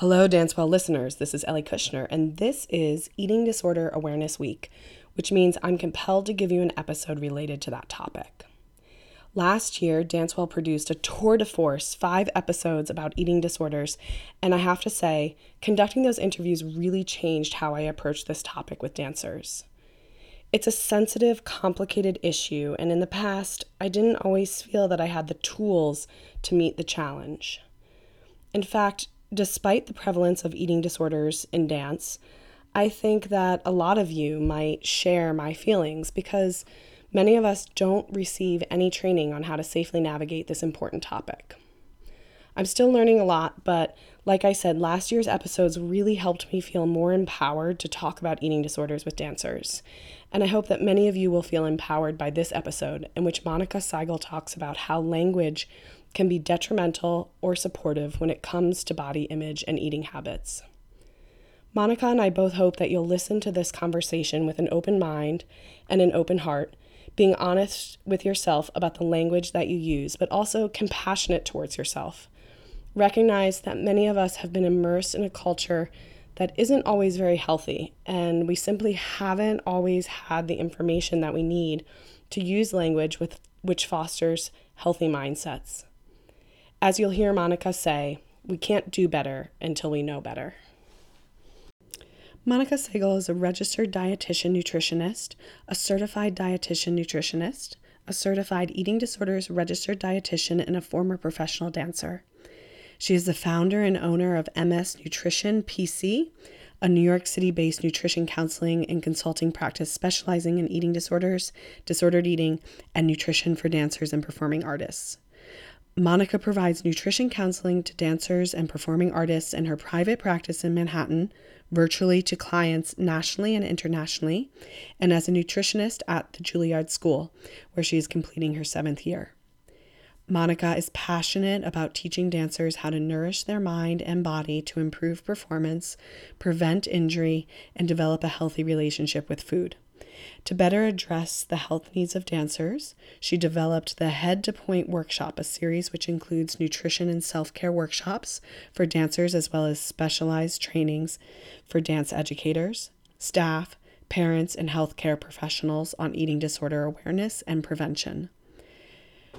Hello, Dance Well listeners. This is Ellie Kushner, and this is Eating Disorder Awareness Week, which means I'm compelled to give you an episode related to that topic. Last year, Dancewell produced a tour de force, five episodes about eating disorders, and I have to say, conducting those interviews really changed how I approach this topic with dancers. It's a sensitive, complicated issue, and in the past, I didn't always feel that I had the tools to meet the challenge. In fact, despite the prevalence of eating disorders in dance, I think that a lot of you might share my feelings because Many of us don't receive any training on how to safely navigate this important topic. I'm still learning a lot, but like I said, last year's episodes really helped me feel more empowered to talk about eating disorders with dancers. And I hope that many of you will feel empowered by this episode, in which Monica Saigal talks about how language can be detrimental or supportive when it comes to body image and eating habits. Monica and I both hope that you'll listen to this conversation with an open mind and an open heart being honest with yourself about the language that you use, but also compassionate towards yourself. Recognize that many of us have been immersed in a culture that isn't always very healthy, and we simply haven't always had the information that we need to use language with which fosters healthy mindsets. As you'll hear Monica say, we can't do better until we know better. Monica Saigal is a registered dietitian nutritionist, a certified dietitian nutritionist, a certified eating disorders registered dietitian, and a former professional dancer. She is the founder and owner of MS Nutrition PC, a New York City based nutrition counseling and consulting practice specializing in eating disorders, disordered eating, and nutrition for dancers and performing artists. Monica provides nutrition counseling to dancers and performing artists in her private practice in Manhattan, virtually to clients nationally and internationally, and as a nutritionist at the Juilliard School, where she is completing her seventh year. Monica is passionate about teaching dancers how to nourish their mind and body to improve performance, prevent injury, and develop a healthy relationship with food. To better address the health needs of dancers, she developed the Head to Pointe Workshop, a series which includes nutrition and self care workshops for dancers as well as specialized trainings for dance educators, staff, parents, and healthcare professionals on eating disorder awareness and prevention.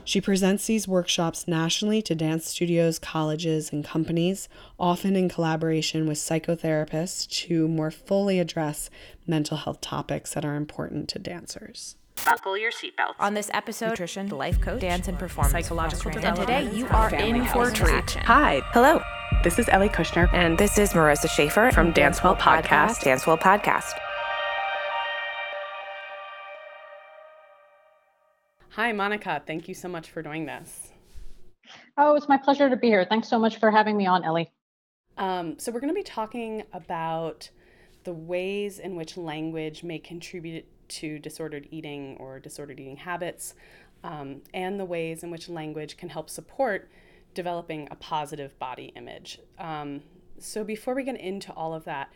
She presents these workshops nationally to dance studios, colleges, and companies, often in collaboration with psychotherapists to more fully address mental health topics that are important to dancers. Buckle your seatbelts. On this episode, nutrition, life coach, dance and performance, psychological development. And today you are in for a treat. Hi. Hello. This is Ellie Kushner. And this is Marissa Schaefer from Dancewell Podcast. Dancewell Podcast. Hi, Monica. Thank you so much for doing this. Oh, it's my pleasure to be here. Thanks so much for having me on, Ellie. Um, so, we're going to be talking about the ways in which language may contribute to disordered eating or disordered eating habits, um, and the ways in which language can help support developing a positive body image. Um, so, before we get into all of that,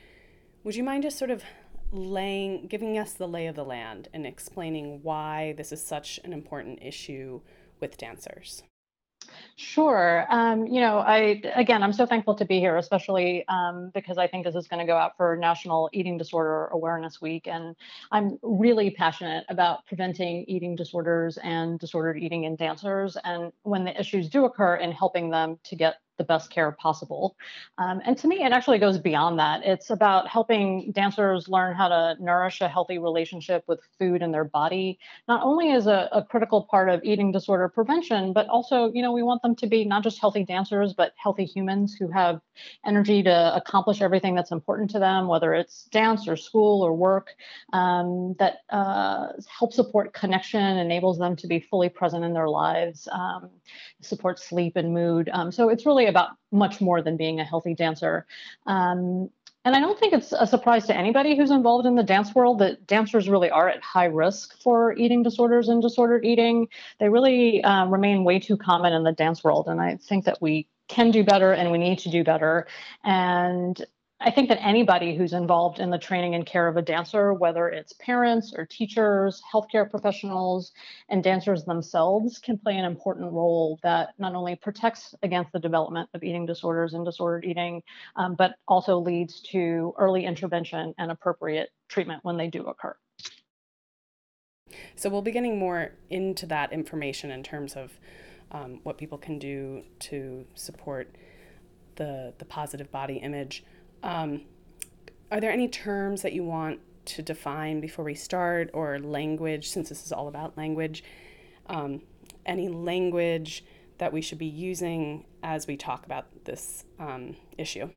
would you mind just sort of laying giving us the lay of the land and explaining why this is such an important issue with dancers Sure. Um, you know, I again, I'm so thankful to be here, especially um, because I think this is going to go out for National Eating Disorder Awareness Week, and I'm really passionate about preventing eating disorders and disordered eating in dancers, and when the issues do occur, in helping them to get the best care possible. Um, and to me, it actually goes beyond that. It's about helping dancers learn how to nourish a healthy relationship with food and their body, not only as a, a critical part of eating disorder prevention, but also, you know, we want them to be not just healthy dancers, but healthy humans who have energy to accomplish everything that's important to them, whether it's dance or school or work, um, that uh, support connection, enables them to be fully present in their lives, um, support sleep and mood. Um, so it's really about much more than being a healthy dancer. Um, and I don't think it's a surprise to anybody who's involved in the dance world that dancers really are at high risk for eating disorders and disordered eating. They really uh, remain way too common in the dance world. And I think that we can do better and we need to do better. And I think that anybody who's involved in the training and care of a dancer, whether it's parents or teachers, healthcare professionals, and dancers themselves, can play an important role that not only protects against the development of eating disorders and disordered eating, um, but also leads to early intervention and appropriate treatment when they do occur. So we'll be getting more into that information in terms of um, what people can do to support the the positive body image. Um, are there any terms that you want to define before we start, or language, since this is all about language? Um, any language that we should be using as we talk about this um, issue?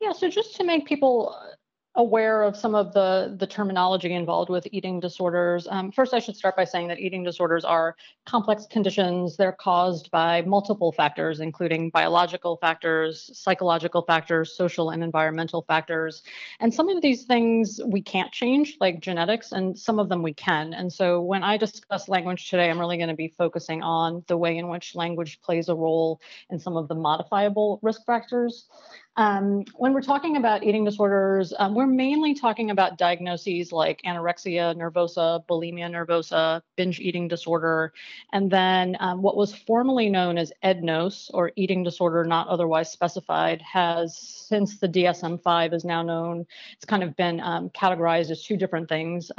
Yeah, so just to make people aware of some of the, the terminology involved with eating disorders. Um, first, I should start by saying that eating disorders are complex conditions. They're caused by multiple factors, including biological factors, psychological factors, social and environmental factors. And some of these things we can't change, like genetics, and some of them we can. And so when I discuss language today, I'm really going to be focusing on the way in which language plays a role in some of the modifiable risk factors. Um, when we're talking about eating disorders, um, we're mainly talking about diagnoses like anorexia nervosa, bulimia nervosa, binge eating disorder, and then um, what was formerly known as EDNOS, or eating disorder not otherwise specified, has since the DSM 5 is now known, it's kind of been um, categorized as two different things.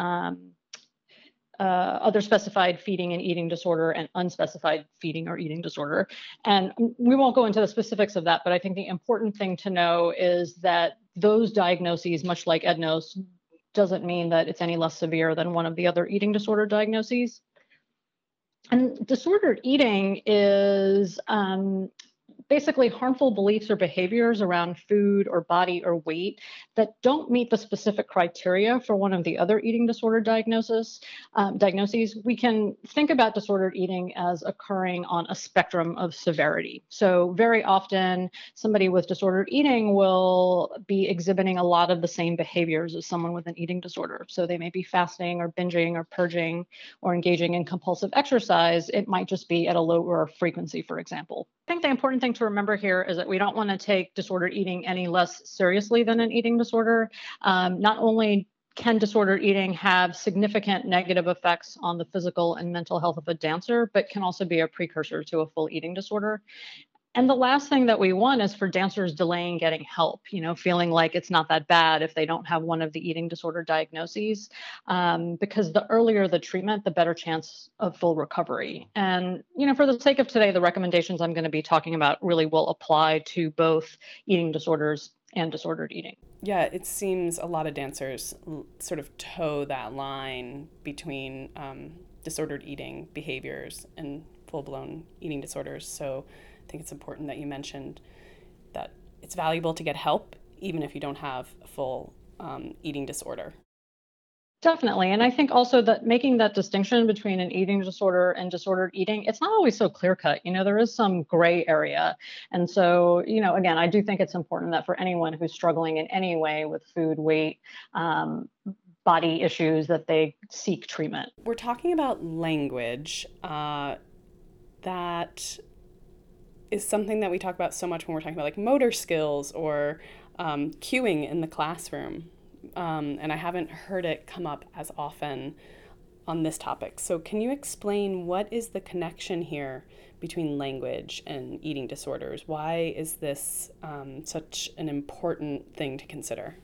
Uh, other specified feeding and eating disorder and unspecified feeding or eating disorder. And we won't go into the specifics of that, but I think the important thing to know is that those diagnoses, much like EDNOS, doesn't mean that it's any less severe than one of the other eating disorder diagnoses. And disordered eating is um, basically harmful beliefs or behaviors around food or body or weight that don't meet the specific criteria for one of the other eating disorder diagnosis um, diagnoses, we can think about disordered eating as occurring on a spectrum of severity. So very often, somebody with disordered eating will be exhibiting a lot of the same behaviors as someone with an eating disorder. So they may be fasting or binging or purging or engaging in compulsive exercise. It might just be at a lower frequency, for example. I think the important thing to remember here is that we don't want to take disordered eating any less seriously than an eating disorder. Um, not only can disordered eating have significant negative effects on the physical and mental health of a dancer, but can also be a precursor to a full eating disorder. And the last thing that we want is for dancers delaying getting help, you know, feeling like it's not that bad if they don't have one of the eating disorder diagnoses, um, because the earlier the treatment, the better chance of full recovery. And, you know, for the sake of today, the recommendations I'm going to be talking about really will apply to both eating disorders and disordered eating. Yeah, it seems a lot of dancers sort of toe that line between um, disordered eating behaviors and full blown eating disorders. So, I think it's important that you mentioned that it's valuable to get help even if you don't have a full um, eating disorder. Definitely. And I think also that making that distinction between an eating disorder and disordered eating, it's not always so clear cut. You know, there is some gray area. And so, you know, again, I do think it's important that for anyone who's struggling in any way with food, weight, um, body issues, that they seek treatment. We're talking about language uh, that is something that we talk about so much when we're talking about like motor skills or um, cueing in the classroom. Um, and I haven't heard it come up as often on this topic. So, can you explain what is the connection here between language and eating disorders? Why is this um, such an important thing to consider?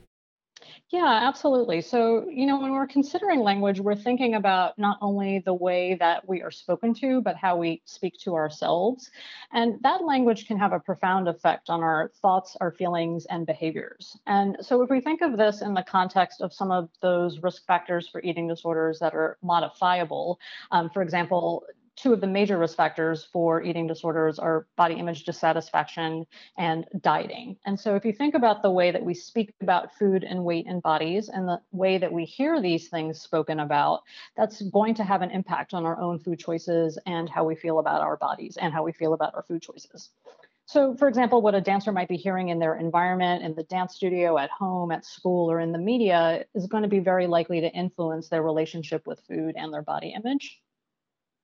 Yeah, absolutely. So, you know, when we're considering language, we're thinking about not only the way that we are spoken to, but how we speak to ourselves. And that language can have a profound effect on our thoughts, our feelings, and behaviors. And so, if we think of this in the context of some of those risk factors for eating disorders that are modifiable, um, for example, two of the major risk factors for eating disorders are body image dissatisfaction and dieting. And so, if you think about the way that we speak about food and weight and bodies and the way that we hear these things spoken about, that's going to have an impact on our own food choices and how we feel about our bodies and how we feel about our food choices. So, for example, what a dancer might be hearing in their environment, in the dance studio, at home, at school, or in the media is going to be very likely to influence their relationship with food and their body image.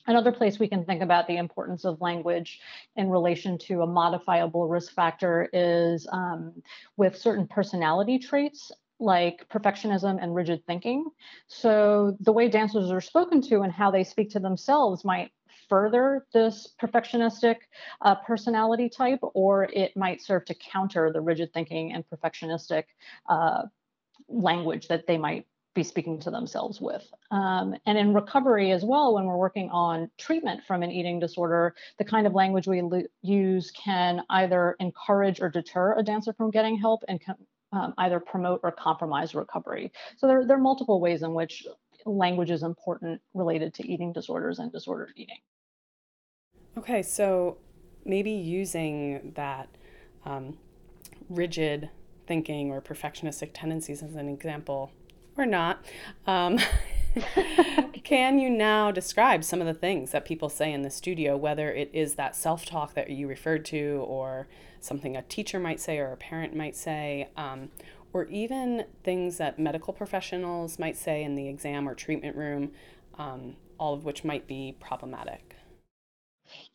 Another place we can think about the importance of language in relation to a modifiable risk factor is um, with certain personality traits like perfectionism and rigid thinking. So the way dancers are spoken to and how they speak to themselves might further this perfectionistic uh, personality type, or it might serve to counter the rigid thinking and perfectionistic uh, language that they might be speaking to themselves with. Um, and in recovery as well, when we're working on treatment from an eating disorder, the kind of language we use can either encourage or deter a dancer from getting help and can um, either promote or compromise recovery. So there, there are multiple ways in which language is important related to eating disorders and disordered eating. Okay, so maybe using that um, rigid thinking or perfectionistic tendencies as an example, or not. Um, can you now describe some of the things that people say in the studio, whether it is that self talk that you referred to, or something a teacher might say or a parent might say, um, or even things that medical professionals might say in the exam or treatment room, um, all of which might be problematic?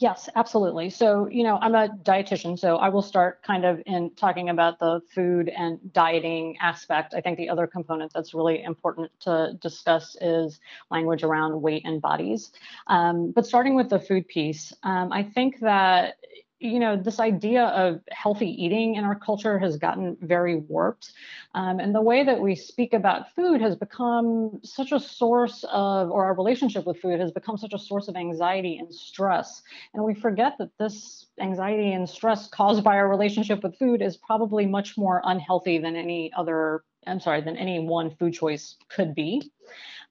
Yes, absolutely. So, you know, I'm a dietitian, so I will start kind of in talking about the food and dieting aspect. I think the other component that's really important to discuss is language around weight and bodies. Um, but starting with the food piece, um, I think that you know, this idea of healthy eating in our culture has gotten very warped. Um, and the way that we speak about food has become such a source of, or our relationship with food has become such a source of anxiety and stress. And we forget that this anxiety and stress caused by our relationship with food is probably much more unhealthy than any other, I'm sorry, than any one food choice could be.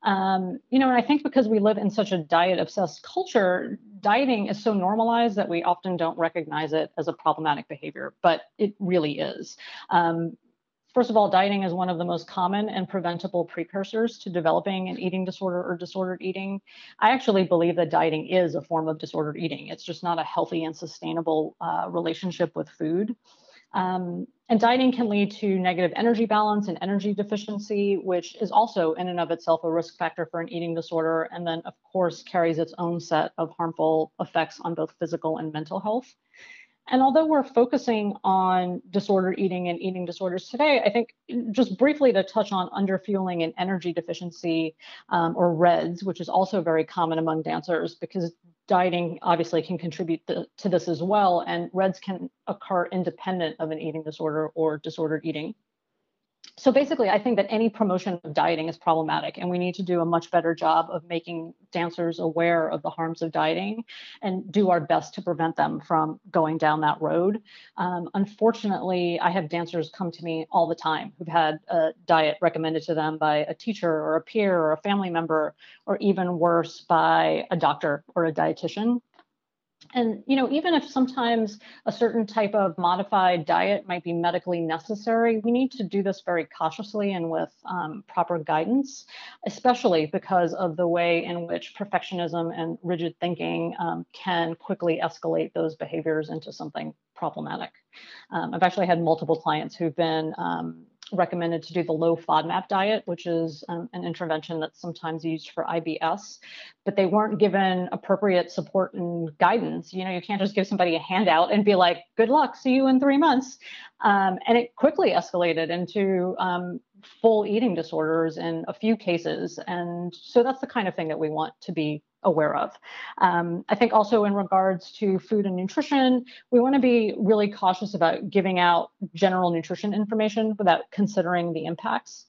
Um, you know, and I think because we live in such a diet obsessed culture, dieting is so normalized that we often don't recognize it as a problematic behavior, but it really is. Um, First of all, dieting is one of the most common and preventable precursors to developing an eating disorder or disordered eating. I actually believe that dieting is a form of disordered eating. It's just not a healthy and sustainable uh, relationship with food. Um, and dieting can lead to negative energy balance and energy deficiency, which is also in and of itself a risk factor for an eating disorder. And then, of course, carries its own set of harmful effects on both physical and mental health. And although we're focusing on disordered eating and eating disorders today, I think just briefly to touch on underfueling and energy deficiency um, or REDS, which is also very common among dancers because dieting obviously can contribute to, to this as well. And REDS can occur independent of an eating disorder or disordered eating so basically, I think that any promotion of dieting is problematic, and we need to do a much better job of making dancers aware of the harms of dieting and do our best to prevent them from going down that road. Um, unfortunately, I have dancers come to me all the time who've had a diet recommended to them by a teacher or a peer or a family member, or even worse, by a doctor or a dietitian and you know even if sometimes a certain type of modified diet might be medically necessary we need to do this very cautiously and with um, proper guidance especially because of the way in which perfectionism and rigid thinking um, can quickly escalate those behaviors into something problematic. Um, i've actually had multiple clients who've been um, recommended to do the low FODMAP diet, which is um, an intervention that's sometimes used for IBS, but they weren't given appropriate support and guidance. You know, you can't just give somebody a handout and be like, good luck, see you in three months. Um, and it quickly escalated into um, full eating disorders in a few cases. And so that's the kind of thing that we want to be aware of. Um, I think also in regards to food and nutrition, we want to be really cautious about giving out general nutrition information without considering the impacts.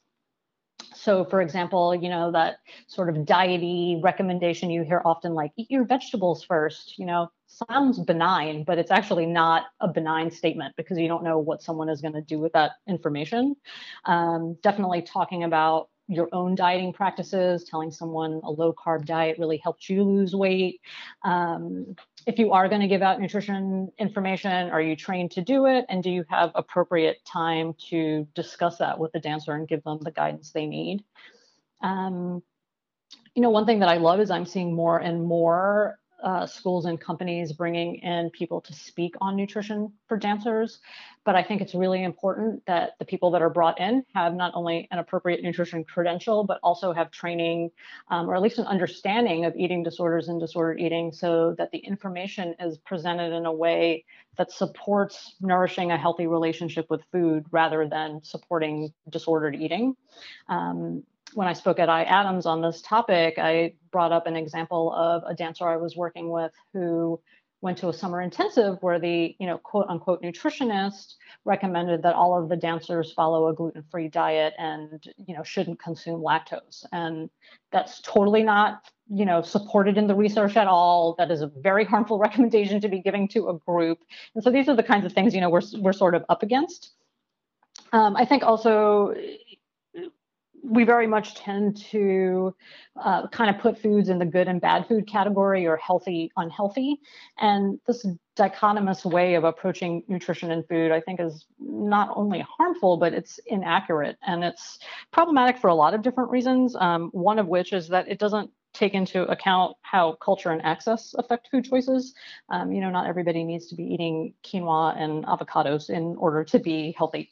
So, for example, you know, that sort of diety recommendation you hear often, like eat your vegetables first, you know, sounds benign, but it's actually not a benign statement because you don't know what someone is going to do with that information. Um, definitely talking about your own dieting practices, telling someone a low carb diet really helped you lose weight. Um, if you are going to give out nutrition information, are you trained to do it? And do you have appropriate time to discuss that with the dancer and give them the guidance they need? Um, you know, one thing that I love is I'm seeing more and more uh, schools and companies bringing in people to speak on nutrition for dancers. But I think it's really important that the people that are brought in have not only an appropriate nutrition credential, but also have training um, or at least an understanding of eating disorders and disordered eating so that the information is presented in a way that supports nourishing a healthy relationship with food rather than supporting disordered eating. Um, when I spoke at IADMS on this topic, I brought up an example of a dancer I was working with who went to a summer intensive where the, you know, quote unquote nutritionist recommended that all of the dancers follow a gluten-free diet and, you know, shouldn't consume lactose. And that's totally not, you know, supported in the research at all. That is a very harmful recommendation to be giving to a group. And so these are the kinds of things, you know, we're, we're sort of up against. Um, I think also we very much tend to uh, kind of put foods in the good and bad food category or healthy, unhealthy. And this dichotomous way of approaching nutrition and food, I think, is not only harmful, but it's inaccurate. And it's problematic for a lot of different reasons. Um, one of which is that it doesn't take into account how culture and access affect food choices. Um, you know, not everybody needs to be eating quinoa and avocados in order to be healthy.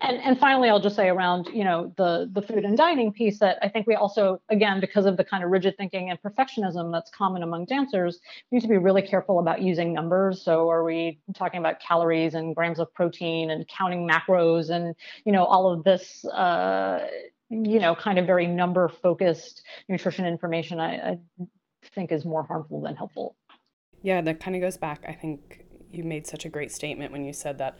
And, and finally, I'll just say around, you know, the, the food and dining piece that I think we also, again, because of the kind of rigid thinking and perfectionism that's common among dancers, we need to be really careful about using numbers. So are we talking about calories and grams of protein and counting macros and, you know, all of this, uh, you know, kind of very number focused nutrition information, I, I think is more harmful than helpful. Yeah, that kind of goes back. I think you made such a great statement when you said that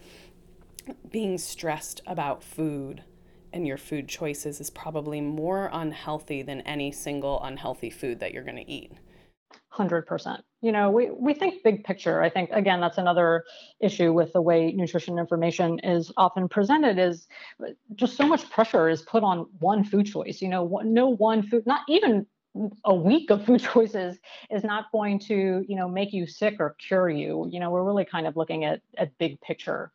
being stressed about food and your food choices is probably more unhealthy than any single unhealthy food that you're going to eat. 100%. You know, we, we think big picture. I think, again, that's another issue with the way nutrition information is often presented is just so much pressure is put on one food choice. You know, no one food, not even a week of food choices is not going to, you know, make you sick or cure you. You know, we're really kind of looking at, at big picture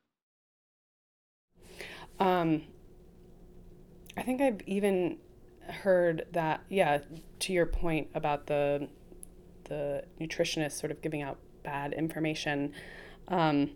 um, I think I've even heard that, yeah, to your point about the the nutritionist sort of giving out bad information. Um,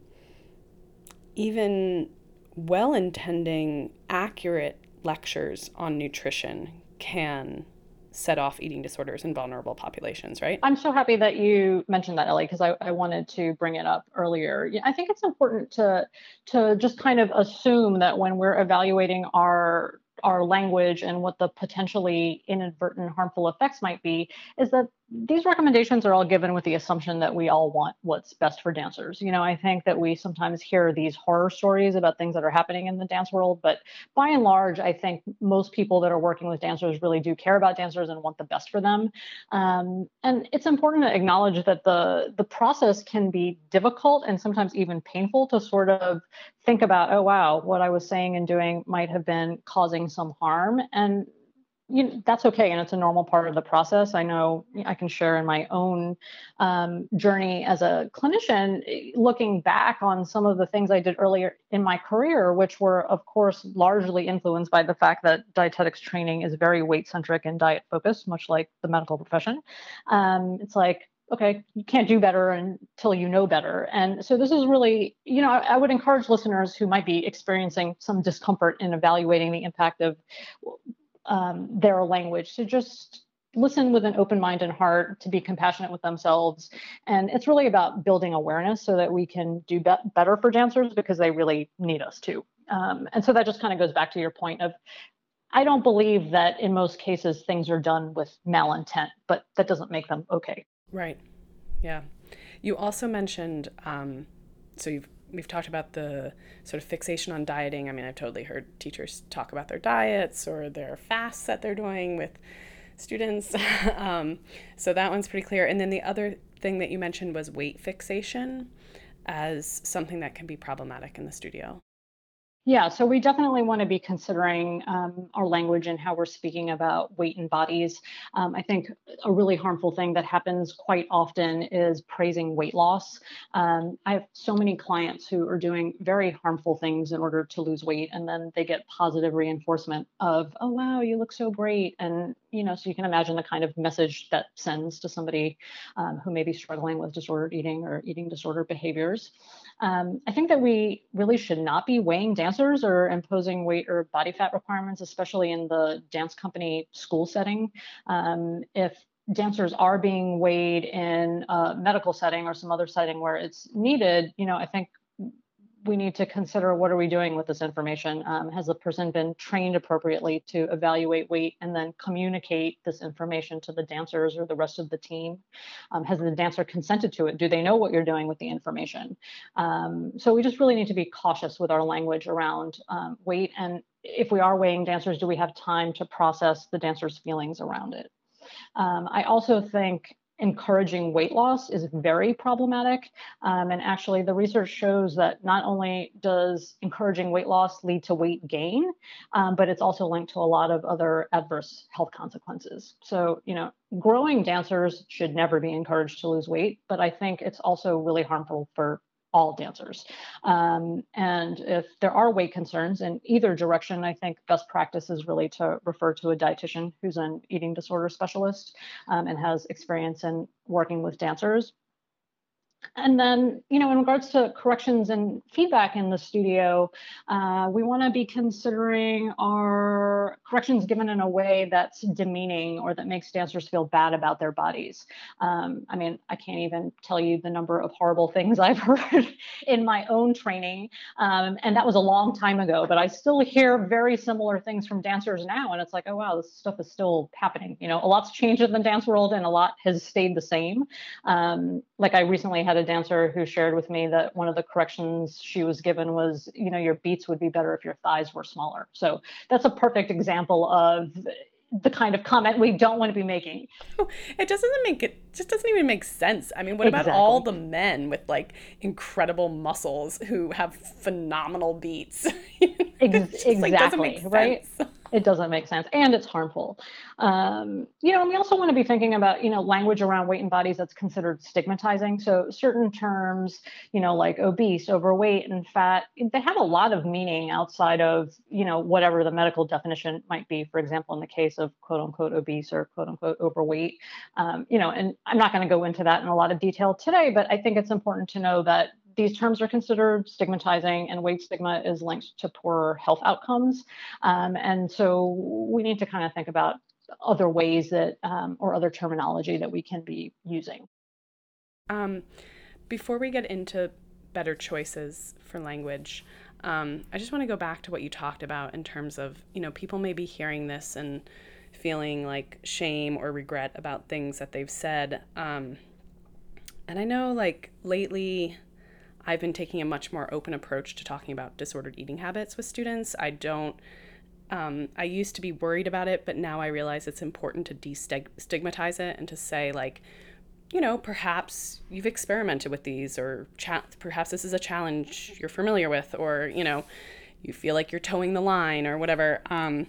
even well intending, accurate lectures on nutrition can set off eating disorders in vulnerable populations, right? I'm so happy that you mentioned that, Ellie, because I, I wanted to bring it up earlier. I think it's important to to just kind of assume that when we're evaluating our our language and what the potentially inadvertent harmful effects might be is that these recommendations are all given with the assumption that we all want what's best for dancers. You know, I think that we sometimes hear these horror stories about things that are happening in the dance world, but by and large, I think most people that are working with dancers really do care about dancers and want the best for them. Um, and it's important to acknowledge that the the process can be difficult and sometimes even painful to sort of think about, oh wow, what I was saying and doing might have been causing some harm. And you know, that's okay and it's a normal part of the process i know i can share in my own um, journey as a clinician looking back on some of the things i did earlier in my career which were of course largely influenced by the fact that dietetics training is very weight centric and diet focused much like the medical profession um, it's like okay, you can't do better until you know better. And so this is really, you know, I, I, would encourage listeners who might be experiencing some discomfort in evaluating the impact of um, their language. To just listen with an open mind and heart to be compassionate with themselves. And it's really about building awareness so that we can do be- better for dancers because they really need us to. Um, and so that just kind of goes back to your point of i don't believe that in most cases things are done with malintent but that doesn't make them okay. Right. Yeah. You also mentioned um, so you've we've talked about the sort of fixation on dieting. I mean, I've totally heard teachers talk about their diets or their fasts that they're doing with students. um, so that one's pretty clear. And then the other thing that you mentioned was weight fixation as something that can be problematic in the studio. Yeah, so we definitely want to be considering um, our language and how we're speaking about weight and bodies. Um, I think a really harmful thing that happens quite often is praising weight loss. Um, I have so many clients who are doing very harmful things in order to lose weight, and then they get positive reinforcement of, oh, wow, you look so great. And, you know, so you can imagine the kind of message that sends to somebody um, who may be struggling with disordered eating or eating disorder behaviors. Um, I think that we really should not be weighing dancers or imposing weight or body fat requirements, especially in the dance company school setting. Um, if dancers are being weighed in a medical setting or some other setting where it's needed, you know, I think we need to consider what are we doing with this information? Um, has the person been trained appropriately to evaluate weight and then communicate this information to the dancers or the rest of the team? Um, has the dancer consented to it? Do they know what you're doing with the information? Um, so we just really need to be cautious with our language around um, weight. And if we are weighing dancers, do we have time to process the dancer's feelings around it? Um, I also think encouraging weight loss is very problematic. Um, and actually, the research shows that not only does encouraging weight loss lead to weight gain, um, but it's also linked to a lot of other adverse health consequences. So, you know, growing dancers should never be encouraged to lose weight, but I think it's also really harmful for all dancers. Um, and if there are weight concerns in either direction, I think best practice is really to refer to a dietitian who's an eating disorder specialist um, and has experience in working with dancers and then, you know, in regards to corrections and feedback in the studio, uh, we want to be considering our corrections given in a way that's demeaning or that makes dancers feel bad about their bodies. Um, I mean, I can't even tell you the number of horrible things I've heard in my own training. Um, and that was a long time ago, but I still hear very similar things from dancers now. And it's like, oh, wow, this stuff is still happening. You know, a lot's changed in the dance world and a lot has stayed the same. Um, like I recently had a dancer who shared with me that one of the corrections she was given was, you know, your beats would be better if your thighs were smaller. So that's a perfect example of the kind of comment we don't want to be making. It doesn't make it just doesn't even make sense. I mean, what exactly. about all the men with like incredible muscles who have phenomenal beats? Ex- exactly, like, right? It doesn't make sense and it's harmful. Um, you know and we also want to be thinking about you know language around weight and bodies that's considered stigmatizing. So certain terms you know like obese overweight and fat they have a lot of meaning outside of you know whatever the medical definition might be. For example in the case of quote unquote obese or quote unquote overweight. Um, you know and i'm not going to go into that in a lot of detail today but i think it's important to know that these terms are considered stigmatizing and weight stigma is linked to poorer health outcomes. Um, and so we need to kind of think about other ways that, um, or other terminology that we can be using. Um, before we get into better choices for language, um, I just want to go back to what you talked about in terms of, you know, people may be hearing this and feeling like shame or regret about things that they've said. Um, and I know, like, lately, I've been taking a much more open approach to talking about disordered eating habits with students. I don't, um, I used to be worried about it, but now I realize it's important to destigmatize it and to say, like, you know, perhaps you've experimented with these, or cha- perhaps this is a challenge you're familiar with, or, you know, you feel like you're toeing the line or whatever. Um,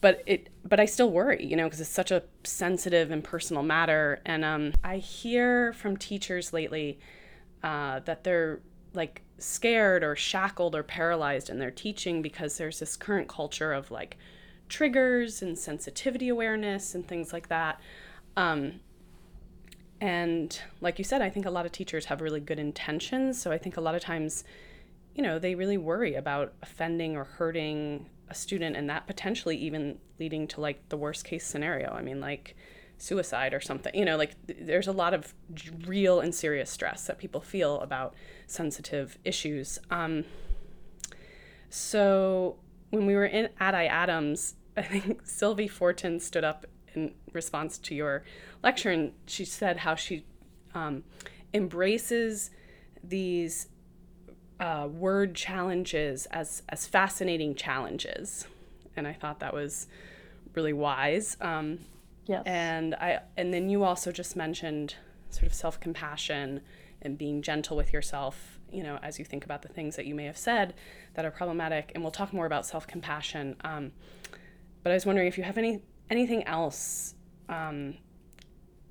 but it but I still worry, you know, because it's such a sensitive and personal matter. And um, I hear from teachers lately uh, that they're like scared or shackled or paralyzed in their teaching because there's this current culture of like triggers and sensitivity awareness and things like that. Um, and like you said, I think a lot of teachers have really good intentions. So I think a lot of times, you know, they really worry about offending or hurting a student and that potentially even leading to like the worst case scenario. I mean, like, suicide or something. You know, like there's a lot of real and serious stress that people feel about sensitive issues. Um, so when we were in IADMS, I think Sylvie Fortin stood up in response to your lecture and she said how she um, embraces these uh, word challenges as as fascinating challenges, and I thought that was really wise. Um, Yes. And I and then you also just mentioned sort of self-compassion and being gentle with yourself you know, as you think about the things that you may have said that are problematic, and we'll talk more about self compassion. Um, but I was wondering if you have any anything else um,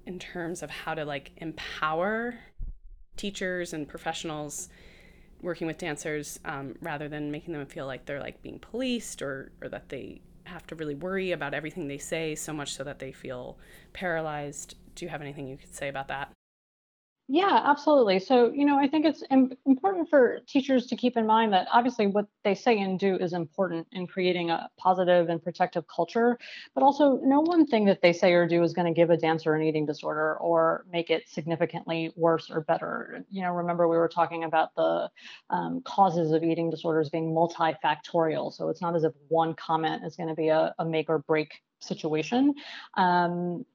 in terms of how to like empower teachers and professionals working with dancers um, rather than making them feel like they're like being policed or or that they have to really worry about everything they say so much so that they feel paralyzed. Do you have anything you could say about that? Yeah, absolutely. So, you know, I think it's important for teachers to keep in mind that obviously what they say and do is important in creating a positive and protective culture, but also no one thing that they say or do is going to give a dancer an eating disorder or make it significantly worse or better. You know, remember we were talking about the um, causes of eating disorders being multifactorial. So it's not as if one comment is going to be a, a make or break situation. Um,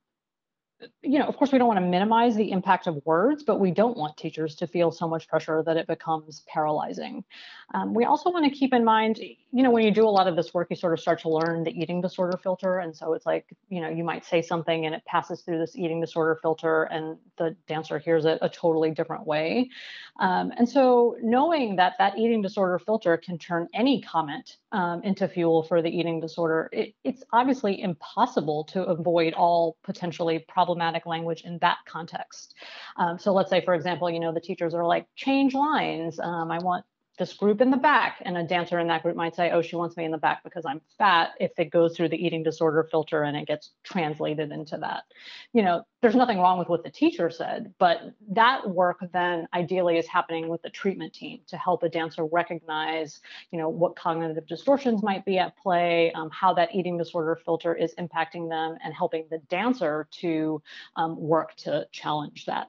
you know, of course, we don't want to minimize the impact of words, but we don't want teachers to feel so much pressure that it becomes paralyzing. Um, we also want to keep in mind, you know, when you do a lot of this work, you sort of start to learn the eating disorder filter. And so it's like, you know, you might say something and it passes through this eating disorder filter and the dancer hears it a totally different way. Um, and so knowing that that eating disorder filter can turn any comment um, into fuel for the eating disorder, it, it's obviously impossible to avoid all potentially problematic language in that context. Um, so let's say, for example, you know, the teachers are like, change lines. Um, I want this group in the back and a dancer in that group might say oh she wants me in the back because i'm fat if it goes through the eating disorder filter and it gets translated into that. You know there's nothing wrong with what the teacher said but that work then ideally is happening with the treatment team to help a dancer recognize you know what cognitive distortions might be at play um, how that eating disorder filter is impacting them and helping the dancer to um, work to challenge that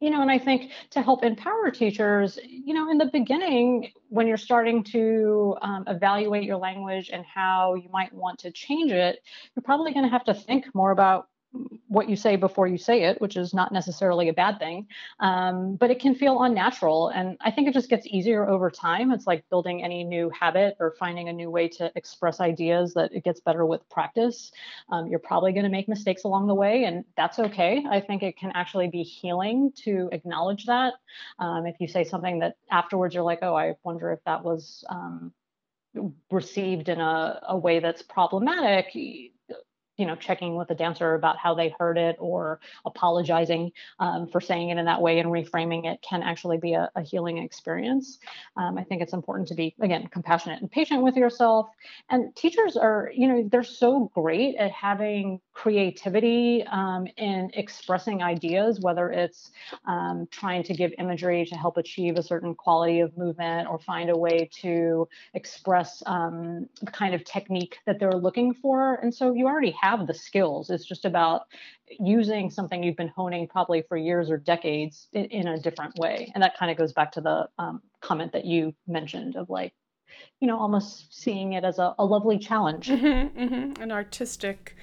you know, and I think to help empower teachers, you know, in the beginning, when you're starting to um, evaluate your language and how you might want to change it, you're probably going to have to think more about what you say before you say it, which is not necessarily a bad thing, um, but it can feel unnatural. And I think it just gets easier over time. It's like building any new habit or finding a new way to express ideas that it gets better with practice. Um, you're probably going to make mistakes along the way, and that's okay. I think it can actually be healing to acknowledge that. Um, if you say something that afterwards you're like, oh, I wonder if that was um, received in a, a way that's problematic you know checking with the dancer about how they heard it or apologizing um, for saying it in that way and reframing it can actually be a, a healing experience. Um, i think it's important to be again compassionate and patient with yourself. And teachers are you know they're so great at having creativity um, in expressing ideas whether it's um, trying to give imagery to help achieve a certain quality of movement or find a way to express um, the kind of technique that they're looking for. And so you already have the skills. It's just about using something you've been honing probably for years or decades in, in a different way. And that kind of goes back to the um, comment that you mentioned of like, you know, almost seeing it as a, a lovely challenge. Mm-hmm, mm-hmm. An artistic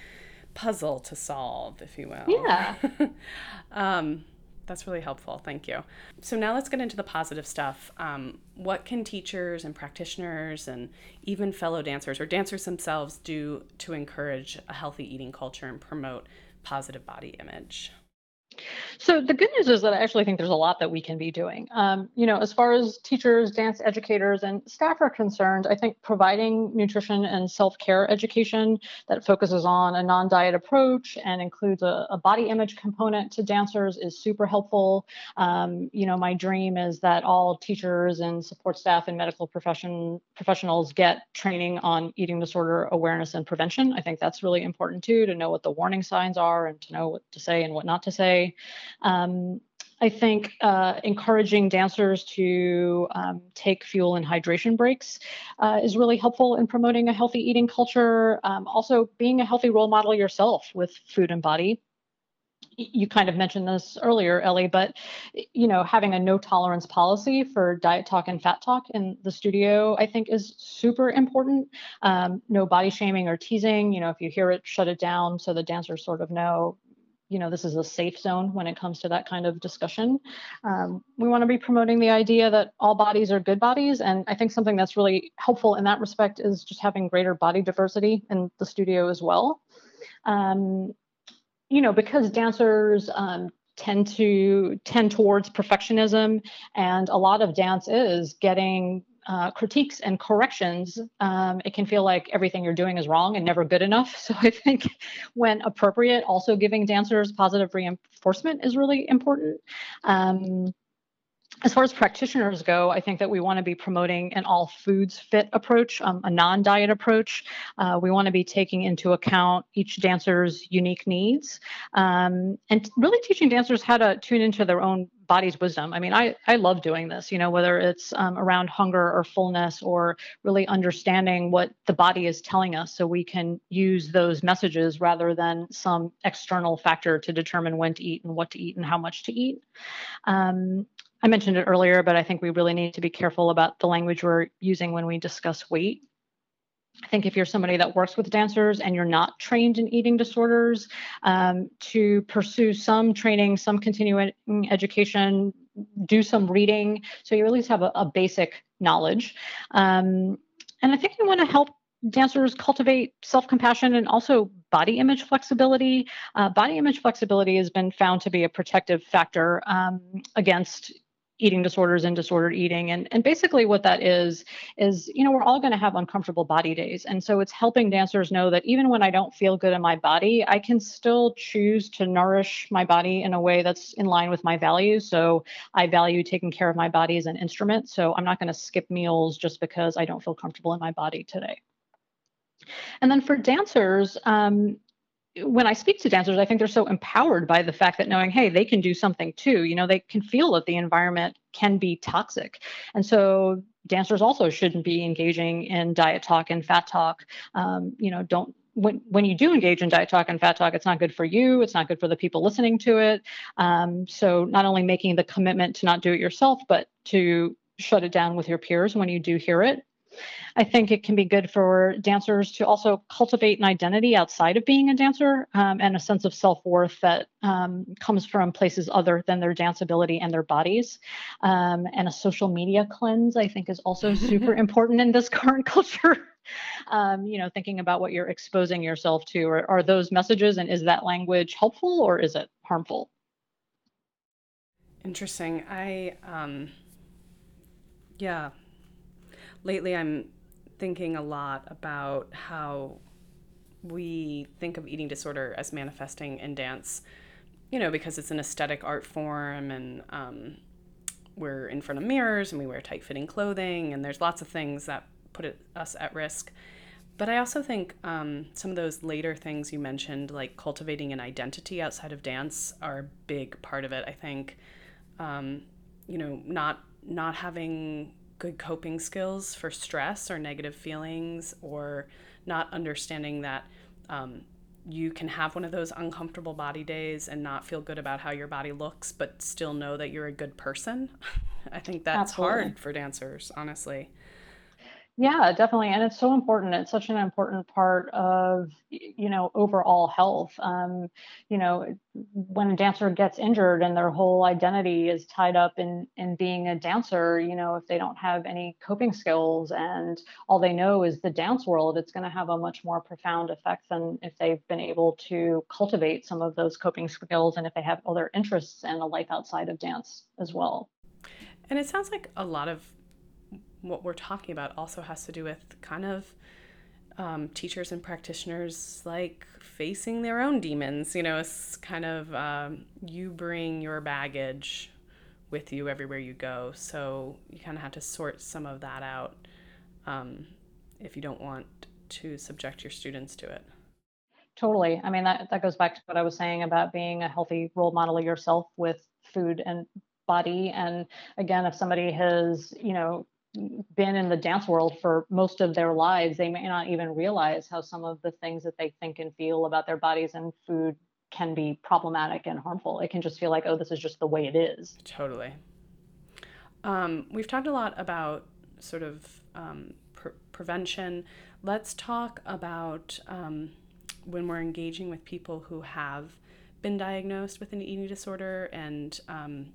puzzle to solve, if you will. Yeah. um, that's really helpful. Thank you. So now let's get into the positive stuff. Um, what can teachers and practitioners and even fellow dancers or dancers themselves do to encourage a healthy eating culture and promote positive body image? So the good news is that I actually think there's a lot that we can be doing. Um, you know, as far as teachers, dance educators, and staff are concerned, I think providing nutrition and self-care education that focuses on a non-diet approach and includes a, a body image component to dancers is super helpful. Um, you know, my dream is that all teachers and support staff and medical profession professionals get training on eating disorder awareness and prevention. I think that's really important too, to know what the warning signs are and to know what to say and what not to say. Um, I think uh, encouraging dancers to um, take fuel and hydration breaks uh, is really helpful in promoting a healthy eating culture. Um, also, being a healthy role model yourself with food and body. You kind of mentioned this earlier, Ellie, but you know, having a no tolerance policy for diet talk and fat talk in the studio, I think, is super important. Um, no body shaming or teasing. You know, if you hear it, shut it down so the dancers sort of know you know this is a safe zone when it comes to that kind of discussion. Um, we want to be promoting the idea that all bodies are good bodies and i think something that's really helpful in that respect is just having greater body diversity in the studio as well. Um, you know because dancers um, tend to tend towards perfectionism and a lot of dance is getting uh, critiques and corrections, um, it can feel like everything you're doing is wrong and never good enough. So I think when appropriate, also giving dancers positive reinforcement is really important. Um, as far as practitioners go, I think that we want to be promoting an all foods fit approach, um, a non diet approach. Uh, we want to be taking into account each dancer's unique needs um, and really teaching dancers how to tune into their own body's wisdom. I mean, I, I love doing this, you know, whether it's um, around hunger or fullness or really understanding what the body is telling us so we can use those messages rather than some external factor to determine when to eat and what to eat and how much to eat. Um, I mentioned it earlier, but I think we really need to be careful about the language we're using when we discuss weight. I think if you're somebody that works with dancers and you're not trained in eating disorders, um, to pursue some training, some continuing education, do some reading, so you at least have a, a basic knowledge. Um, and I think we want to help dancers cultivate self-compassion and also body image flexibility. Uh, body image flexibility has been found to be a protective factor um, against eating disorders and disordered eating. And and basically what that is is you know we're all going to have uncomfortable body days. And so it's helping dancers know that even when i don't feel good in my body i can still choose to nourish my body in a way that's in line with my values. So i value taking care of my body as an instrument. So i'm not going to skip meals just because i don't feel comfortable in my body today. And then for dancers, um, when I speak to dancers, I think they're so empowered by the fact that knowing, hey, they can do something too. You know, they can feel that the environment can be toxic. And so dancers also shouldn't be engaging in diet talk and fat talk. Um, you know, don't when when you do engage in diet talk and fat talk, it's not good for you. It's not good for the people listening to it. Um, so not only making the commitment to not do it yourself, but to shut it down with your peers when you do hear it. I think it can be good for dancers to also cultivate an identity outside of being a dancer um, and a sense of self worth that um, comes from places other than their dance ability and their bodies. Um, and a social media cleanse, I think, is also super important in this current culture. Um, you know, thinking about what you're exposing yourself to. Are, are those messages and is that language helpful or is it harmful? Interesting. I, um, yeah, lately I'm thinking a lot about how we think of eating disorder as manifesting in dance, you know, because it's an aesthetic art form and um, we're in front of mirrors and we wear tight fitting clothing and there's lots of things that put it, us at risk. But I also think um, some of those later things you mentioned, like cultivating an identity outside of dance, are a big part of it. I think, um, you know, not not having good coping skills for stress or negative feelings or not understanding that um, you can have one of those uncomfortable body days and not feel good about how your body looks but still know that you're a good person i think that's Absolutely. hard for dancers honestly yeah, definitely. And it's so important. It's such an important part of, you know, overall health. Um, you know, when a dancer gets injured and their whole identity is tied up in in being a dancer, you know, if they don't have any coping skills and all they know is the dance world, it's going to have a much more profound effect than if they've been able to cultivate some of those coping skills and if they have other interests and a life outside of dance as well. And it sounds like a lot of what we're talking about also has to do with kind of um, teachers and practitioners like facing their own demons. You know, it's kind of um, you bring your baggage with you everywhere you go. So you kind of have to sort some of that out um, if you don't want to subject your students to it. Totally. I mean, that, that goes back to what I was saying about being a healthy role model yourself with food and body. And again, if somebody has, you know, been in the dance world for most of their lives, they may not even realize how some of the things that they think and feel about their bodies and food can be problematic and harmful. It can just feel like, oh, this is just the way it is. Totally. Um, we've talked a lot about sort of um, pre- prevention. Let's talk about um, when we're engaging with people who have been diagnosed with an eating disorder and um,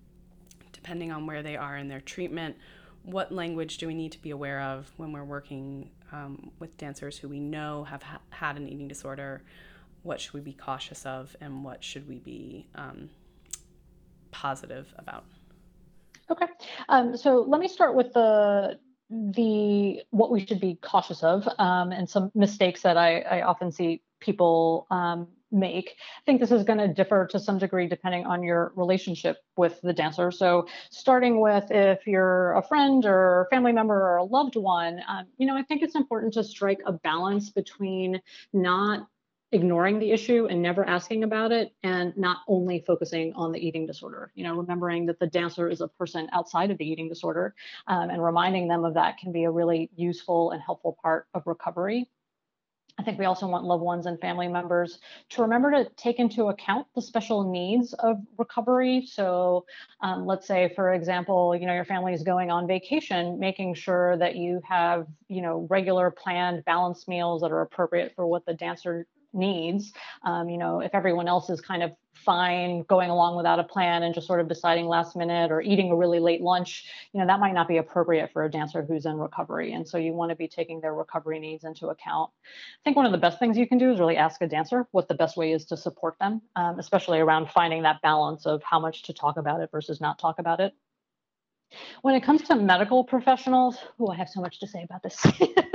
depending on where they are in their treatment, what language do we need to be aware of when we're working um, with dancers who we know have ha- had an eating disorder? What should we be cautious of, and what should we be um, positive about? Okay. Um, so let me start with the the what we should be cautious of um, and some mistakes that I, I often see people um, make. I think this is going to differ to some degree depending on your relationship with the dancer. So, starting with if you're a friend or family member or a loved one, um, you know, I think it's important to strike a balance between not ignoring the issue and never asking about it and not only focusing on the eating disorder you know remembering that the dancer is a person outside of the eating disorder um, and reminding them of that can be a really useful and helpful part of recovery I think we also want loved ones and family members to remember to take into account the special needs of recovery. So, um, let's say, for example, you know your family is going on vacation, making sure that you have you know regular planned balanced meals that are appropriate for what the dancer needs. Um, you know, if everyone else is kind of fine going along without a plan and just sort of deciding last minute or eating a really late lunch, you know, that might not be appropriate for a dancer who's in recovery. And so you want to be taking their recovery needs into account. I think one of the best things you can do is really ask a dancer what the best way is to support them, um, especially around finding that balance of how much to talk about it versus not talk about it. When it comes to medical professionals, oh, I have so much to say about this.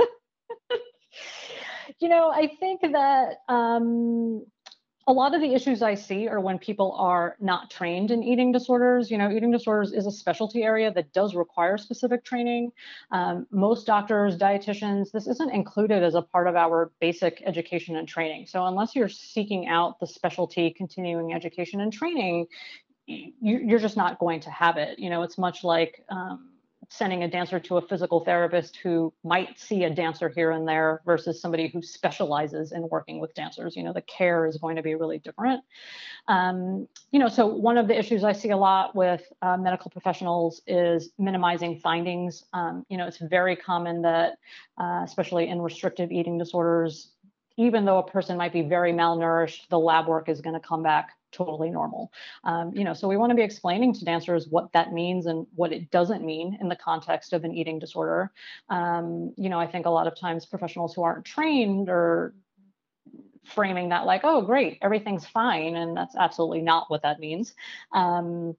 you know, I think that um, a lot of the issues I see are when people are not trained in eating disorders. You know, eating disorders is a specialty area that does require specific training. Um, most doctors, dietitians, this isn't included as a part of our basic education and training. So, unless you're seeking out the specialty continuing education and training, you, are just not going to have it. You know, it's much like um, sending a dancer to a physical therapist who might see a dancer here and there versus somebody who specializes in working with dancers. You know, the care is going to be really different. Um, you know, so one of the issues I see a lot with uh, medical professionals is minimizing findings. Um, you know, it's very common that, uh, especially in restrictive eating disorders, even though a person might be very malnourished, the lab work is going to come back totally normal. Um, you know, so we want to be explaining to dancers what that means and what it doesn't mean in the context of an eating disorder. Um, you know, I think a lot of times professionals who aren't trained or framing that like, oh, great, everything's fine, and that's absolutely not what that means. Um,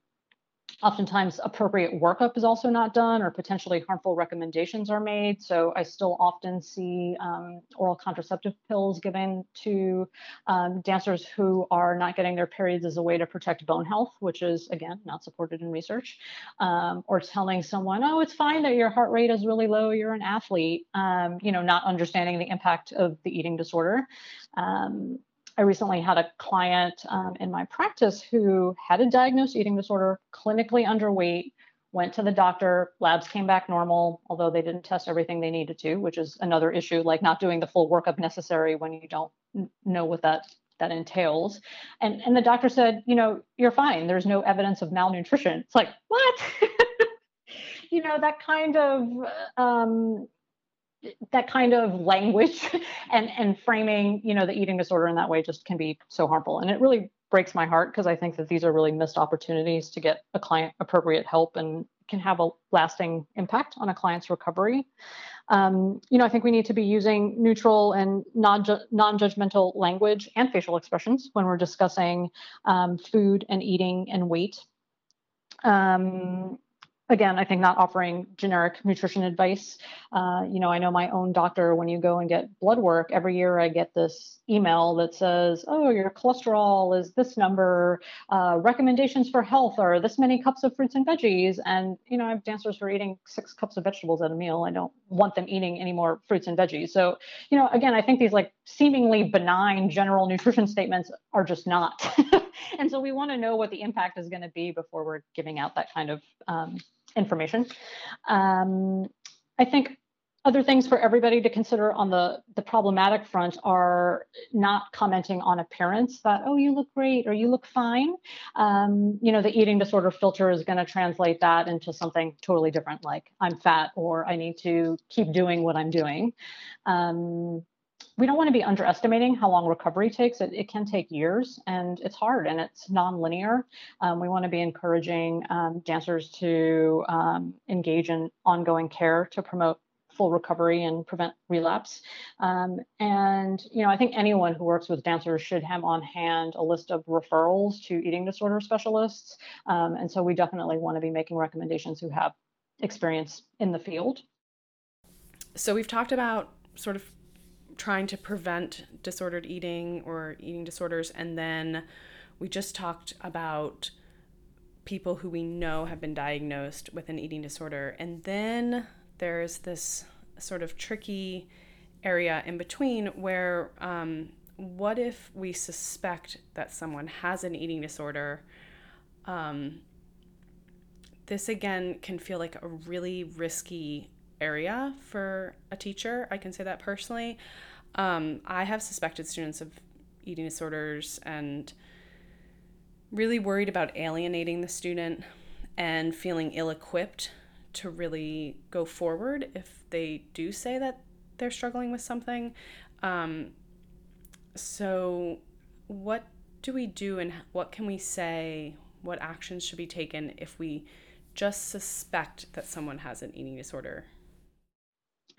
Oftentimes, appropriate workup is also not done, or potentially harmful recommendations are made. So, I still often see um, oral contraceptive pills given to um, dancers who are not getting their periods as a way to protect bone health, which is, again, not supported in research. Um, or telling someone, oh, it's fine that your heart rate is really low, you're an athlete, um, you know, not understanding the impact of the eating disorder. Um, I recently had a client um, in my practice who had a diagnosed eating disorder, clinically underweight, went to the doctor, labs came back normal, although they didn't test everything they needed to, which is another issue, like not doing the full workup necessary when you don't know what that that entails. And and the doctor said, you know, you're fine. There's no evidence of malnutrition. It's like, what? you know, that kind of um, that kind of language and and framing you know the eating disorder in that way just can be so harmful. And it really breaks my heart because i think that these are really missed opportunities to get a client appropriate help and can have a lasting impact on a client's recovery. Um, you know i think we need to be using neutral and non non-judgmental language and facial expressions when we're discussing um, food and eating and weight. Um, again, I think not offering generic nutrition advice. Uh, you know, I know my own doctor, when you go and get blood work, every year I get this email that says, oh, your cholesterol is this number, uh, recommendations for health are this many cups of fruits and veggies. And, you know, I have dancers who are eating six cups of vegetables at a meal. I don't want them eating any more fruits and veggies. So, you know, again, I think these like seemingly benign general nutrition statements are just not. and so we want to know what the impact is going to be before we're giving out that kind of um, information. Um, I think other things for everybody to consider on the the problematic front are not commenting on appearance that oh you look great or you look fine um, you know the eating disorder filter is going to translate that into something totally different like i'm fat or i need to keep doing what i'm doing um, we don't want to be underestimating how long recovery takes. It, it can take years and it's hard and it's nonlinear. Um, we want to be encouraging um, dancers to um, engage in ongoing care to promote full recovery and prevent relapse. Um, and you know, I think anyone who works with dancers should have on hand a list of referrals to eating disorder specialists. Um, and so we definitely want to be making recommendations who have experience in the field. So we've talked about sort of trying to prevent disordered eating or eating disorders, and then we just talked about people who we know have been diagnosed with an eating disorder. And then there's this sort of tricky area in between where um, what if we suspect that someone has an eating disorder? Um, this again can feel like a really risky area for a teacher. I can say that personally. Um, I have suspected students of eating disorders and really worried about alienating the student and feeling ill equipped to really go forward if they do say that they're struggling with something. Um, so, what do we do and what can we say? What actions should be taken if we just suspect that someone has an eating disorder?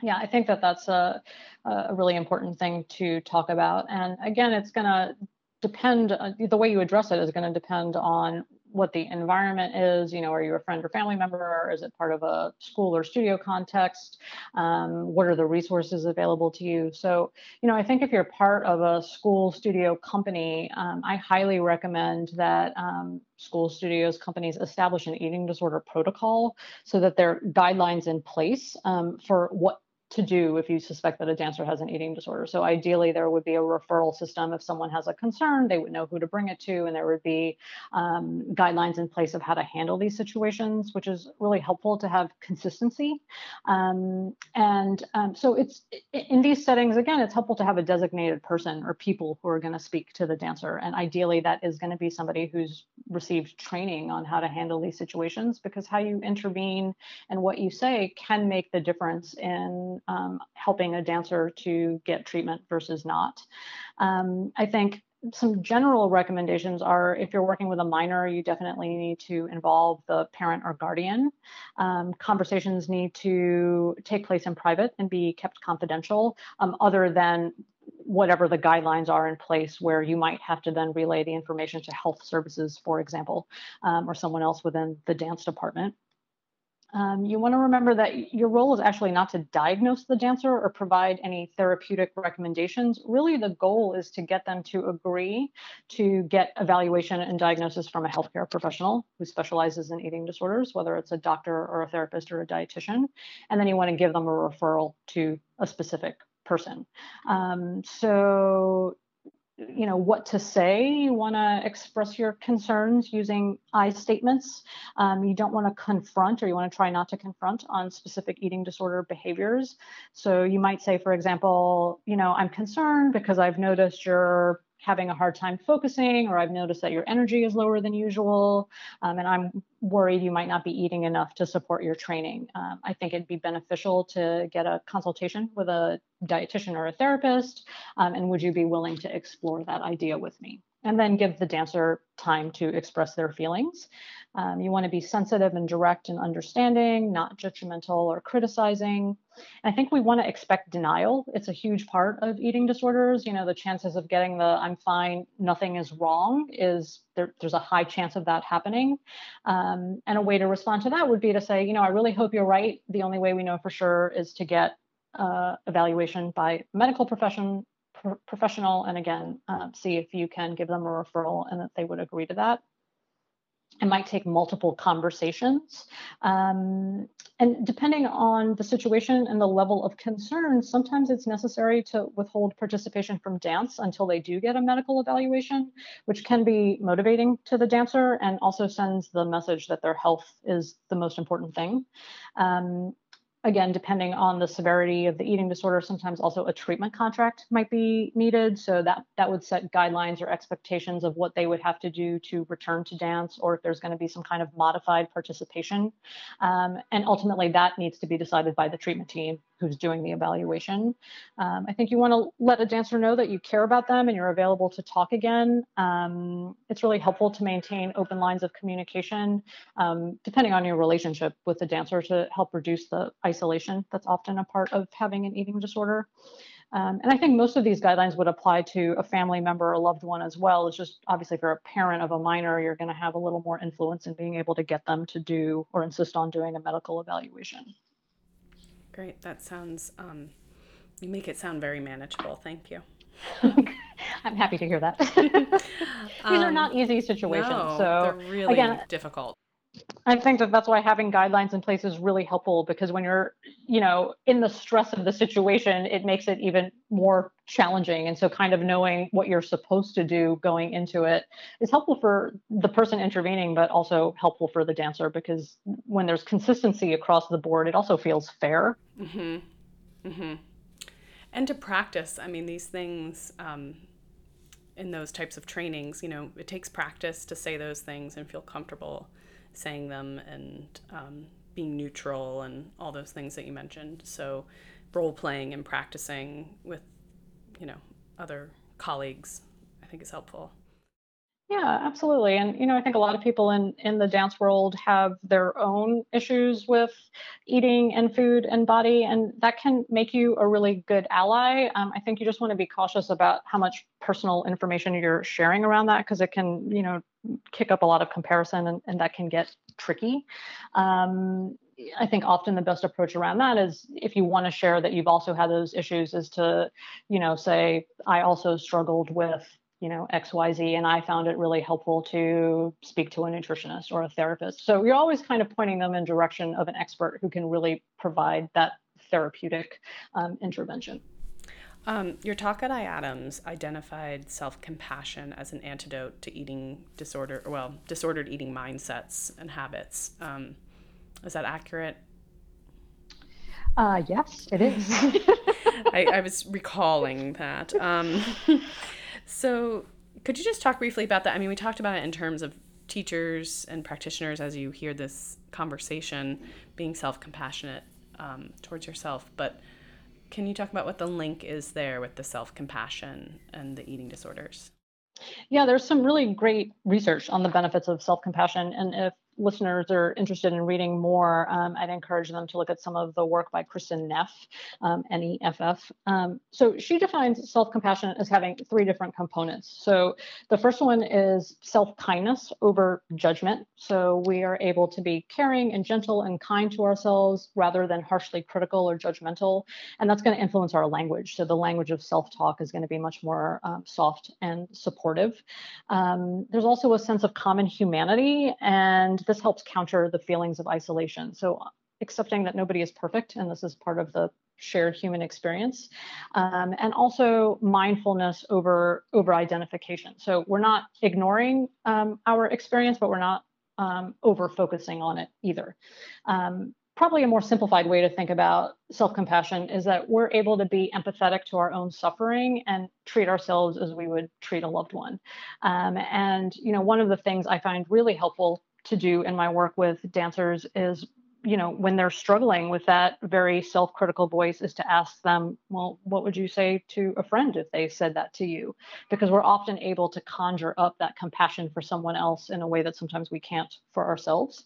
Yeah, I think that that's a, a really important thing to talk about. And again, it's going to depend uh, the way you address it is going to depend on what the environment is. You know are you a friend or family member? Or is it part of a school or studio context? Um, what are the resources available to you? So you know i think if you're part of a school studio company um, i highly recommend that um, school studios companies establish an eating disorder protocol so that there are guidelines in place um, for what to do if you suspect that a dancer has an eating disorder. So ideally, there would be a referral system. If someone has a concern, they would know who to bring it to, and there would be um, guidelines in place of how to handle these situations, which is really helpful to have consistency. Um, and um, so it's in these settings, again, it's helpful to have a designated person or people who are going to speak to the dancer. And ideally, that is going to be somebody who's received training on how to handle these situations because how you intervene and what you say can make the difference in um, helping a dancer to get treatment versus not. Um, I think some general recommendations are if you're working with a minor, you definitely need to involve the parent or guardian. Um, conversations need to take place in private and be kept confidential, um, other than whatever the guidelines are in place where you might have to then relay the information to health services, for example, um, or someone else within the dance department. Um, you want to remember that your role is actually not to diagnose the dancer or provide any therapeutic recommendations. Really, the goal is to get them to agree to get evaluation and diagnosis from a healthcare professional who specializes in eating disorders, whether it's a doctor or a therapist or a dietitian. And then you want to give them a referral to a specific person. Um, so you know what to say. You want to express your concerns using i statements. Um, you don't want to confront or you want to try not to confront on specific eating disorder behaviors. So you might say for example you know i'm concerned because i've noticed you're having a hard time focusing, or I've noticed that your energy is lower than usual, um, and I'm worried you might not be eating enough to support your training. Um, I think it'd be beneficial to get a consultation with a dietitian or a therapist, um, and would you be willing to explore that idea with me? And then give the dancer time to express their feelings. Um, you want to be sensitive and direct and understanding, not judgmental or criticizing. And I think we want to expect denial. It's a huge part of eating disorders. You know, the chances of getting the I'm fine, nothing is wrong is there, there's a high chance of that happening. Um, and a way to respond to that would be to say, you know, I really hope you're right. The only way we know for sure is to get uh, evaluation by medical profession professional and again uh, see if you can give them a referral and that they would agree to that it might take multiple conversations. Um, and depending on the situation and the level of concern, sometimes it's necessary to withhold participation from dance until they do get a medical evaluation, which can be motivating to the dancer and also sends the message that their health is the most important thing. Um, again, depending on the severity of the eating disorder, sometimes also a treatment contract might be needed. So that, that would set guidelines or expectations of what they would have to do to return to dance, or if there's going to be some kind of modified participation. Um, and ultimately, that needs to be decided by the treatment team who's doing the evaluation. Um, I think you want to let a dancer know that you care about them and you're available to talk again. Um, it's really helpful to maintain open lines of communication, um, depending on your relationship with the dancer, to help reduce the isolation that's often a part of having an eating disorder. Um, and I think most of these guidelines would apply to a family member or loved one as well. It's just obviously if you're a parent of a minor, you're going to have a little more influence in being able to get them to do or insist on doing a medical evaluation. Great. That sounds, um, you make it sound very manageable. Thank you. I'm happy to hear that. These um, are not easy situations. No, so they're really again, difficult. I think that that's why having guidelines in place is really helpful because when you're, you know, in the stress of the situation, it makes it even more challenging. And so, kind of knowing what you're supposed to do going into it is helpful for the person intervening, but also helpful for the dancer because when there's consistency across the board, it also feels fair. Mm-hmm. Mm-hmm. And to practice, I mean, these things. Um, in those types of trainings, you know, it takes practice to say those things and feel comfortable saying them and um, being neutral and all those things that you mentioned. So, role playing and practicing with, you know, other colleagues, I think is helpful. Yeah, absolutely. And you know, I think a lot of people in in the dance world have their own issues with eating and food and body, and that can make you a really good ally. Um, I think you just want to be cautious about how much personal information you're sharing around that because it can, you know, kick up a lot of comparison and, and that can get tricky. Um, I think often the best approach around that is if you want to share that you've also had those issues, is to, you know, say, I also struggled with you know xyz and i found it really helpful to speak to a nutritionist or a therapist so you're always kind of pointing them in direction of an expert who can really provide that therapeutic um, intervention um, your talk at IADMS identified self compassion as an antidote to eating disorder, well, disordered eating mindsets and habits. Um, is that accurate? Uh, yes, it is. I, I, was recalling that. Um, so, could you just talk briefly about that? I mean, we talked about it in terms of teachers and practitioners as you hear this conversation being self compassionate um, towards yourself, but can you talk about what the link is there with the self compassion and the eating disorders? Yeah, there's some really great research on the benefits of self compassion. And if listeners are interested in reading more, um, I'd encourage them to look at some of the work by Kristin Neff, um, N-E-F-F. Um, so she defines self-compassion as having three different components. So the first one is self-kindness over judgment. So we are able to be caring and gentle and kind to ourselves rather than harshly critical or judgmental. And that's going to influence our language. So the language of self-talk is going to be much more um, soft and supportive. Um, there's also a sense of common humanity and this helps counter the feelings of isolation. So accepting that nobody is perfect and this is part of the shared human experience um, and also mindfulness over over identification. So we're not ignoring um, our experience but we're not um, over focusing on it either. Um, probably a more simplified way to think about self-compassion is that we're able to be empathetic to our own suffering and treat ourselves as we would treat a loved one. Um, and you know one of the things i find really helpful to do in my work with dancers is you know when they're struggling with that very self-critical voice is to ask them well what would you say to a friend if they said that to you? Because we're often able to conjure up that compassion for someone else in a way that sometimes we can't for ourselves.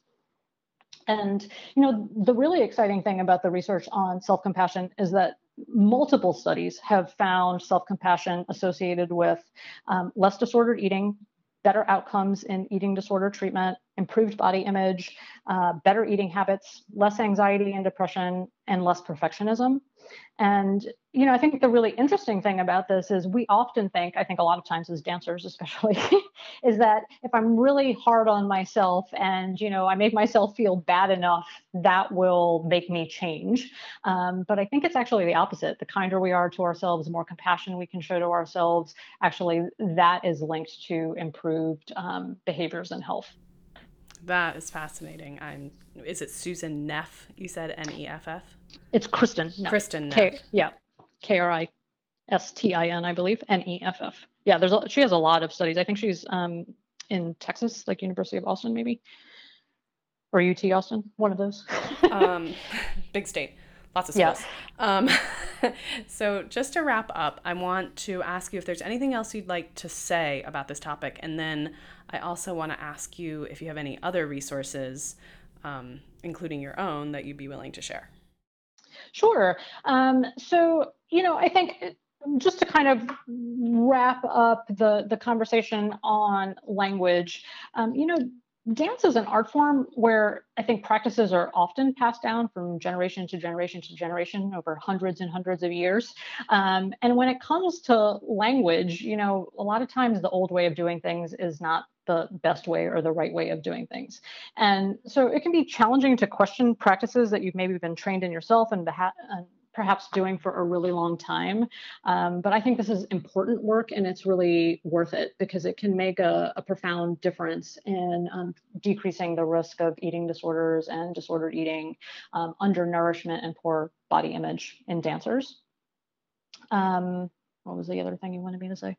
And you know the really exciting thing about the research on self-compassion is that multiple studies have found self-compassion associated with um, less disordered eating better outcomes in eating disorder treatment, improved body image, uh, better eating habits, less anxiety and depression, and less perfectionism. And, you know, I think the really interesting thing about this is we often think, I think a lot of times as dancers, especially, is that if I'm really hard on myself and, you know, I make myself feel bad enough, that will make me change. Um, but I think it's actually the opposite. The kinder we are to ourselves, the more compassion we can show to ourselves, actually, that is linked to improved um, behaviors and health. That is fascinating. I'm. Is it Susan Neff? You said N E F F. It's Kristin. Neff. Kristin. Neff. K, yeah, K R I S T I N, I believe. N E F F. Yeah, there's a, she has a lot of studies. I think she's um, in Texas, like University of Austin, maybe, or UT Austin, one of those. um, big state, Lots of schools. Um, so, just to wrap up, I want to ask you if there's anything else you'd like to say about this topic. And then I also want to ask you if you have any other resources, um, including your own, that you'd be willing to share. Sure. Um, so, you know, I think just to kind of wrap up the, the conversation on language, um, you know, dance is an art form where I think practices are often passed down from generation to generation to generation over hundreds and hundreds of years. Um, and when it comes to language, you know, a lot of times the old way of doing things is not the best way or the right way of doing things. And so it can be challenging to question practices that you've maybe been trained in yourself and, beha- and perhaps doing for a really long time. Um, but I think this is important work and it's really worth it because it can make a, a profound difference in um, decreasing the risk of eating disorders and disordered eating, um, undernourishment, and poor body image in dancers. Um, what was the other thing you wanted me to say?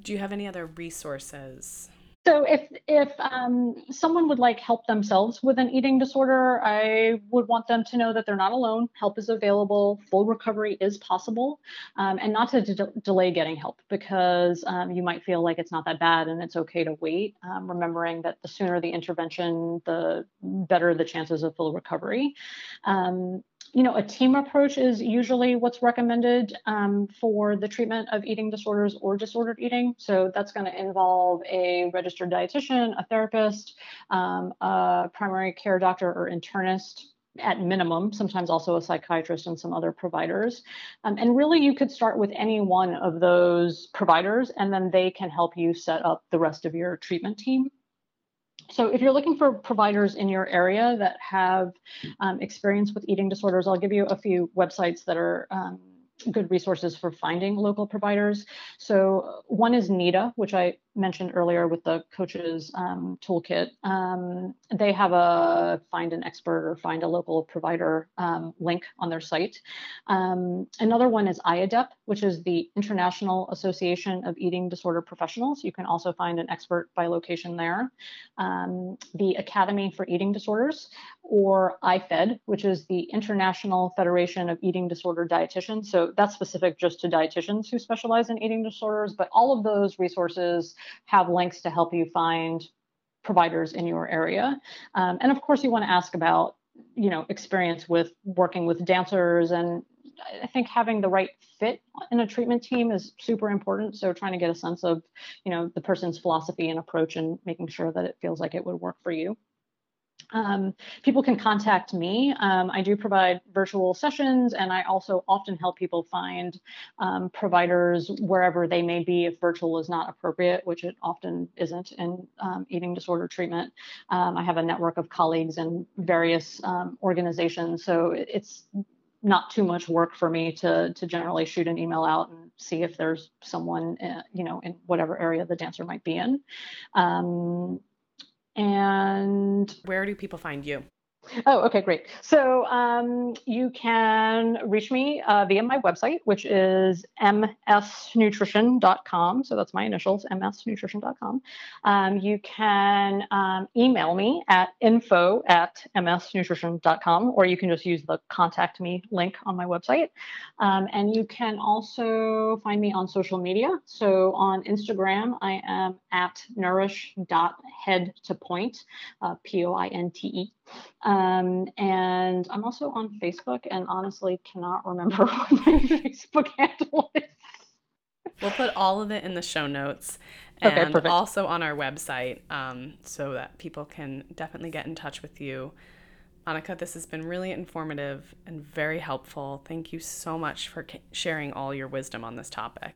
Do you have any other resources? So if if um, someone would like help themselves with an eating disorder, I would want them to know that they're not alone. Help is available. Full recovery is possible, um, and not to de- delay getting help because um, you might feel like it's not that bad and it's okay to wait. Um, remembering that the sooner the intervention, the better the chances of full recovery. Um, you know, a team approach is usually what's recommended um, for the treatment of eating disorders or disordered eating. So that's going to involve a registered dietitian, a therapist, um, a primary care doctor or internist at minimum, sometimes also a psychiatrist and some other providers. Um, and really, you could start with any one of those providers, and then they can help you set up the rest of your treatment team. So if you're looking for providers in your area that have um, experience with eating disorders, I'll give you a few websites that are um, good resources for finding local providers. So one is NEDA, which I mentioned earlier with the coaches um, toolkit. Um, they have a find an expert or find a local provider um, link on their site. Um, another one is IAEDP, which is the International Association of Eating Disorder Professionals. You can also find an expert by location there. Um, the Academy for Eating Disorders, or IFED, which is the International Federation of Eating Disorder Dietitians. So that's specific just to dietitians who specialize in eating disorders, but all of those resources have links to help you find providers in your area. Um, and of course, you want to ask about, you know, experience with working with dancers and I think having the right fit in a treatment team is super important. So trying to get a sense of, you know, the person's philosophy and approach and making sure that it feels like it would work for you. Um, people can contact me. Um, I do provide virtual sessions, and I also often help people find um, providers wherever they may be if virtual is not appropriate, which it often isn't in um, eating disorder treatment. Um, I have a network of colleagues in various um, organizations, so it's not too much work for me to to generally shoot an email out and see if there's someone, uh, you know, in whatever area the dancer might be in. Um, and where do people find you? Oh, okay, great. So um, you can reach me uh, via my website, which is msnutrition.com. So that's my initials, msnutrition.com. Um, you can um, email me at info at msnutrition.com, or you can just use the contact me link on my website. Um, and you can also find me on social media. So on Instagram, I am at nourish.head point, uh, P O I N T E. Um, and I'm also on Facebook and honestly cannot remember what my Facebook handle is. We'll put all of it in the show notes and okay, also on our website um, so that people can definitely get in touch with you. Annika, this has been really informative and very helpful. Thank you so much for sharing all your wisdom on this topic.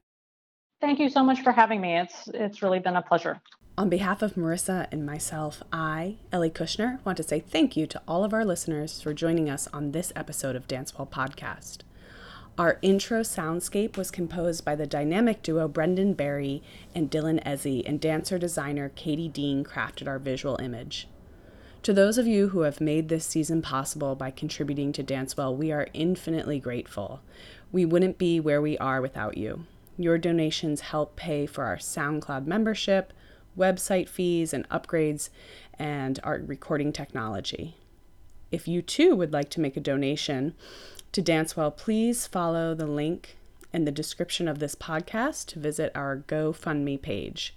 Thank you so much for having me. It's it's really been a pleasure. On behalf of Marissa and myself, I, Ellie Kushner, want to say thank you to all of our listeners for joining us on this episode of Dancewell Podcast. Our intro soundscape was composed by the dynamic duo Brendan Barry and Dylan Ezzy, and dancer designer Katie Dean crafted our visual image. To those of you who have made this season possible by contributing to Dancewell, we are infinitely grateful. We wouldn't be where we are without you. Your donations help pay for our SoundCloud membership, website fees and upgrades, and our recording technology. If you too would like to make a donation, To Dancewell, please follow the link in the description of this podcast to visit our GoFundMe page.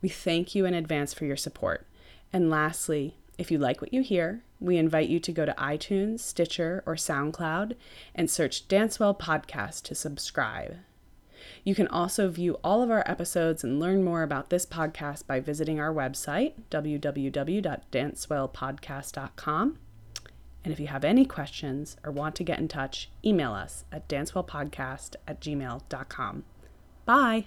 We thank you in advance for your support. And lastly, if you like what you hear, we invite you to go to iTunes, Stitcher, or SoundCloud and search Dancewell Podcast to subscribe. You can also view all of our episodes and learn more about this podcast by visiting our website, www.dancewellpodcast.com. And if you have any questions or want to get in touch, email us at dancewellpodcast at gmail.com. Bye.